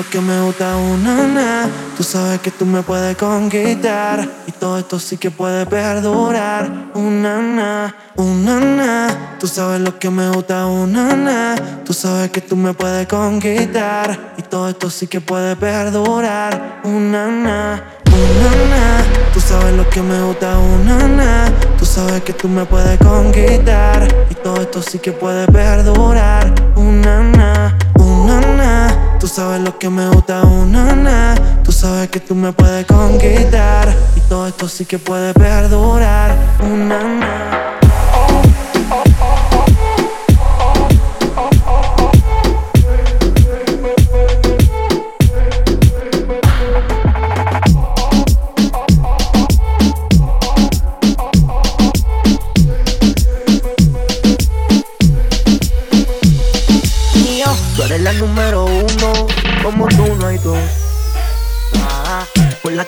lo que me gusta, una na. Tú sabes que tú me puedes conquistar. Y todo esto sí que puede perdurar. Una na, una na. Tú sabes lo que me gusta, una na. Tú sabes que tú me puedes conquistar. Y todo esto sí que puede perdurar. Una na, una na. Tú sabes lo que me gusta, una na. Tú sabes que tú me puedes conquistar. Y todo esto sí que puede perdurar. Sabes lo que me gusta, una na. Tú sabes que tú me puedes conquistar. Y todo esto sí que puede perdurar, una na.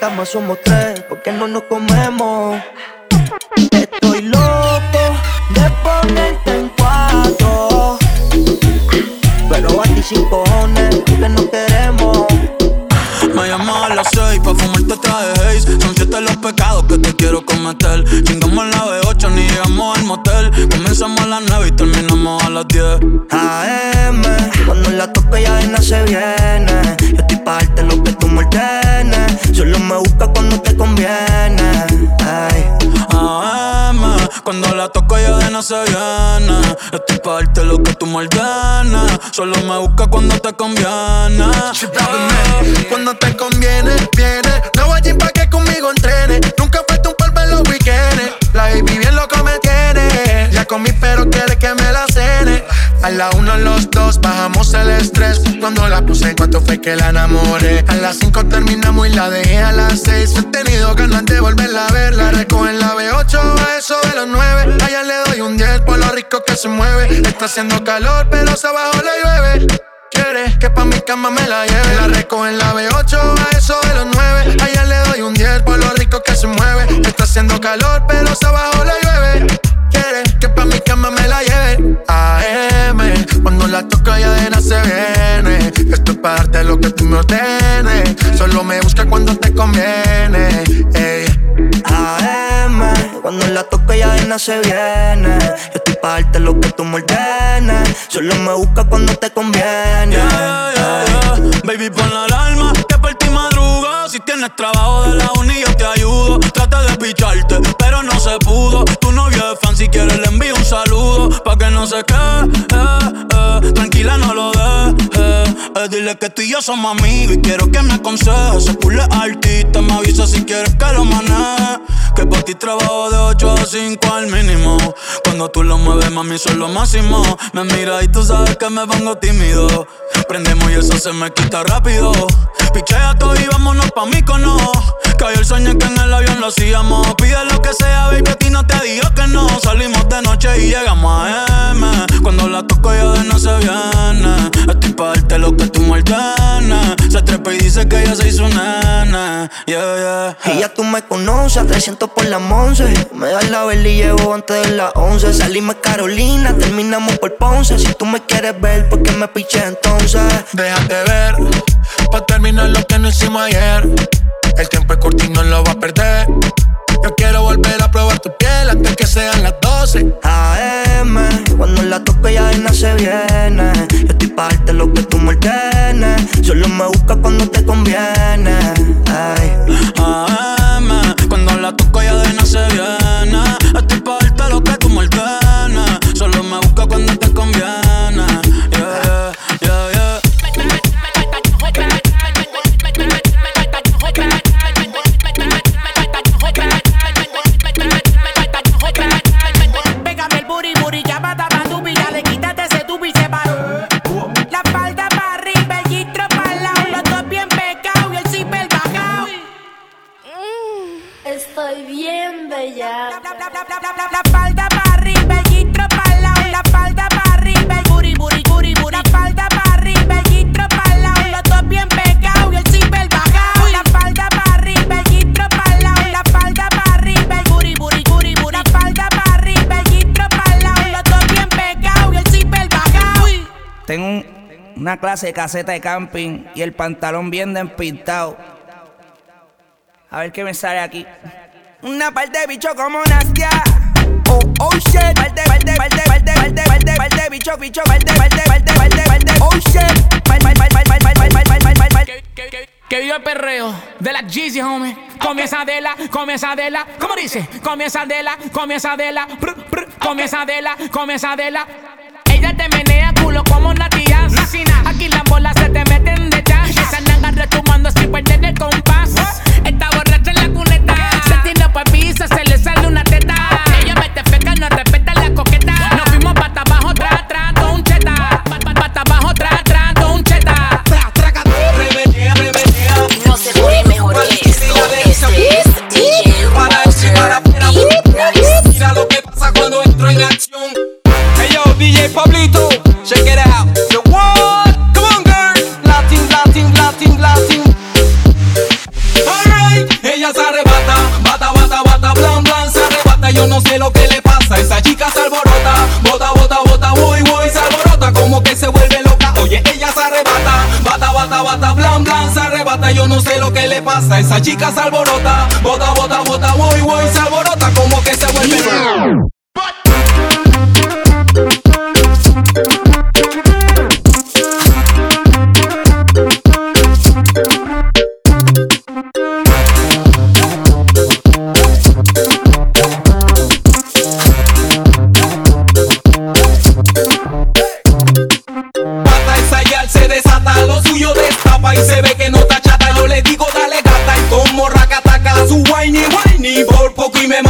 Cama somos tres, porque no nos comemos. Estoy loco de ponerte en cuatro. Pero a ti sin cojones, porque no queremos. Me llamas a las seis pa' fumarte traje haze Son siete los pecados que te quiero cometer Chingamos la B8 ni llegamos al motel Comenzamos a las nueve y terminamos a las 10 AM, no se viene Estoy pa' lo que tú me ordenes Solo me busca cuando te conviene Cuando te conviene, viene. No voy a pa' que conmigo entrene. Nunca falta un polvo en los weekends. La baby bien loco me tiene. Ya comí, pero quiere que me la cene. A la uno, los dos, bajamos el estrés. Cuando la puse, cuánto fue que la enamoré. A las cinco terminamos y la dejé a las seis. He tenido ganas de volverla a ver. La recojo en la B8 a eso de los nueve. Allá le doy un 10 por lo rico que se mueve. Está haciendo calor, pero se abajo le llueve. Quiere que pa' mi cama me la lleve. La recojo en la B8 a eso de los 9. Allá le doy un 10 por lo rico que se mueve. Está haciendo calor, pero se abajo le llueve. Quiere que la lleve. AM, cuando la toco ya de se viene. Esto es para darte lo que tú me ordenes. Solo me busca cuando te conviene. AM, cuando la toco ya de se viene. Yo estoy pa' darte lo que tú me ordenes. Solo me busca cuando te conviene. Yeah, yeah, yeah. Baby, pon la alarma que por ti madruga. Si tienes trabajo de la uni, yo te ayudo. Trata de picharte, pero no se pudo. Se quede, eh, eh. tranquila, no lo dejes. Eh, dile que tú y yo somos amigos y quiero que me aconsejes. Se pule artista, me avisa si quieres que lo maneje. Que por ti trabajo de 8 a 5 al mínimo. Cuando tú lo mueves, mami, soy lo máximo. Me mira y tú sabes que me pongo tímido. Prendemos y eso se me quita rápido. Pichea todo y vámonos pa' mí cono. Cayó el sueño que en el avión lo hacíamos. Pide lo que sea, baby, a ti no te digo que no. Salimos de noche y llegamos a M. Cuando la toco ya de no se viene. Estoy pa' darte lo que tú me. Se trepa y dice que ella se hizo nena. Yeah, yeah. Y ya tú me conoces, 300 por la 11. Me das la vela y llevo antes de las 11. Salimos Carolina, terminamos por Ponce. Si tú me quieres ver, ¿por qué me piché entonces? Déjate ver, pa' terminar lo que no hicimos ayer. El tiempo es corto y no lo va a perder. Yo quiero volver a probar tu piel antes que sean las 12. AM, cuando la toco ya nada se viene. Yo estoy pa' lo que tú me ordenes. Solo me busca cuando te conviene. Ay. Tengo una clase de caseta de camping y el pantalón bien despintado. A ver qué me sale aquí. Una parte de bicho como Nastia. Oh, oh shit. Parte, parte, parte, parte, parte, parte, parte, bicho, bicho, parte, parte, parte, parte, parte, oh shit. Parte, parte, parte, parte, parte, parte, parte. Que viva el perreo de la Jeezy, homie. Comienza de la, comienza de la. ¿Cómo dice? Comienza de la, comienza de la. Comienza de la, comienza de la. Ella te menea culo como una tía. Aquí las bolas se te meten de jazz. Esa nanga retumando sin perder el compás. Se arrebata, bata, bata, bata, blan, blan, se arrebata. Yo no sé lo que le pasa, esa chica se alborota, bota, bota, bota, voy, voy, se alborota, como que se vuelve loca. Oye, ella se arrebata, bata, bata, bata, blan, blan, se arrebata. Yo no sé lo que le pasa, esa chica se alborota, bota, bota, bota,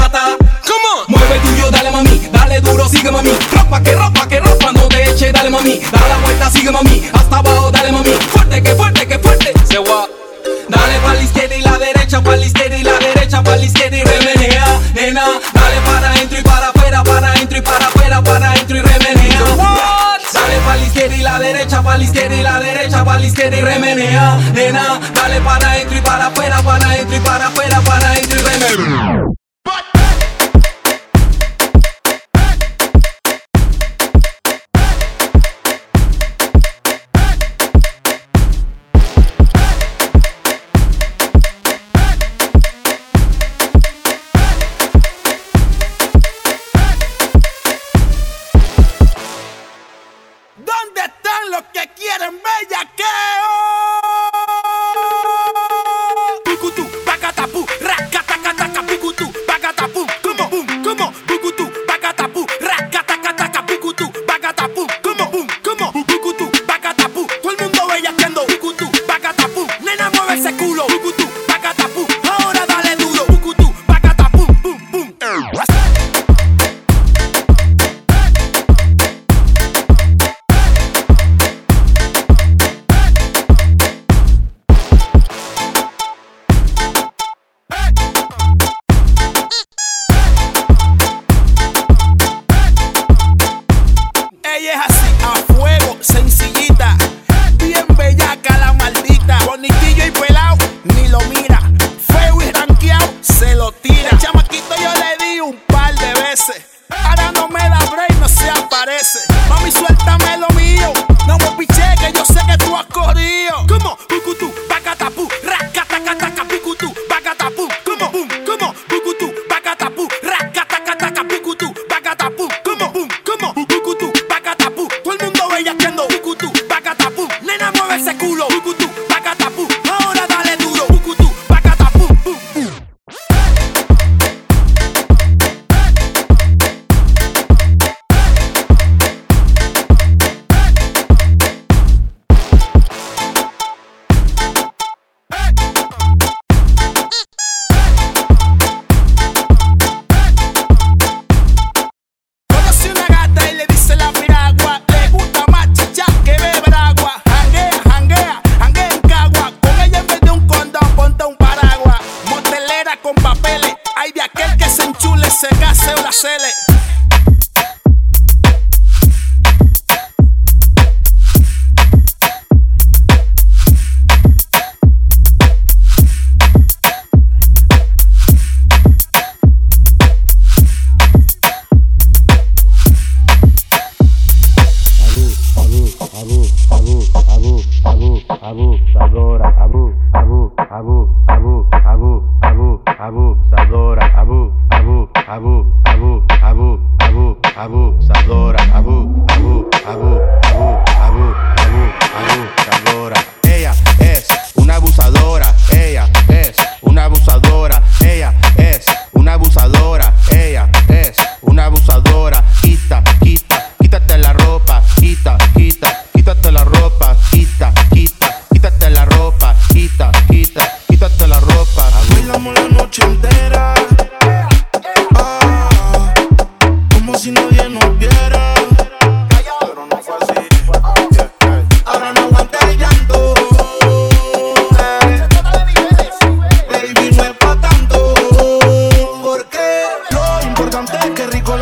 mata. Come on, mueve tuyo, dale mami, dale duro, sigue mami. Ropa que ropa que ropa, no te eche, dale mami. Da la vuelta, sigue mami, hasta abajo, dale mami. Fuerte que fuerte que fuerte, se va. Dale pa' la izquierda y la derecha, pa' la izquierda y la derecha, pa' la izquierda y remenea, nena. Dale para adentro y para afuera, para adentro y para afuera, para adentro y remenea. Dale pa' la izquierda y la derecha, pa' la izquierda y la derecha, pa' la izquierda y remenea, nena. Dale para adentro y para afuera, para adentro y para afuera, para adentro y remenea.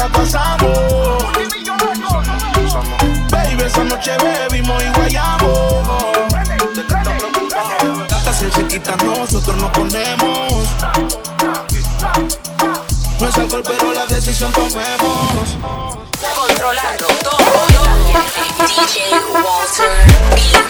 pasamos. Baby, esa noche bebimos y guayamos. Gatas en chiquita nosotros nos ponemos. No es alcohol, pero la decisión tomemos. Controlando todo. DJ Walter.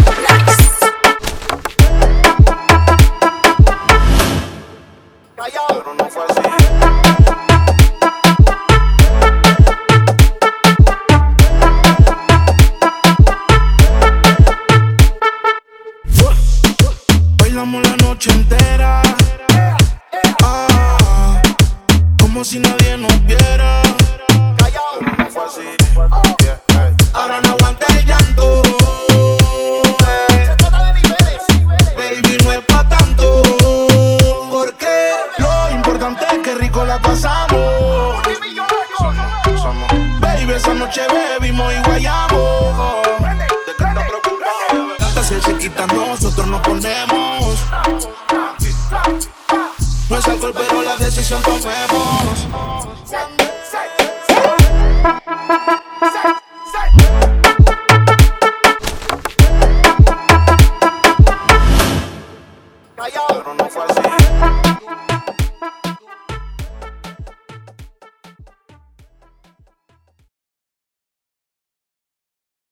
No es alcohol, pero la decisión tomemos.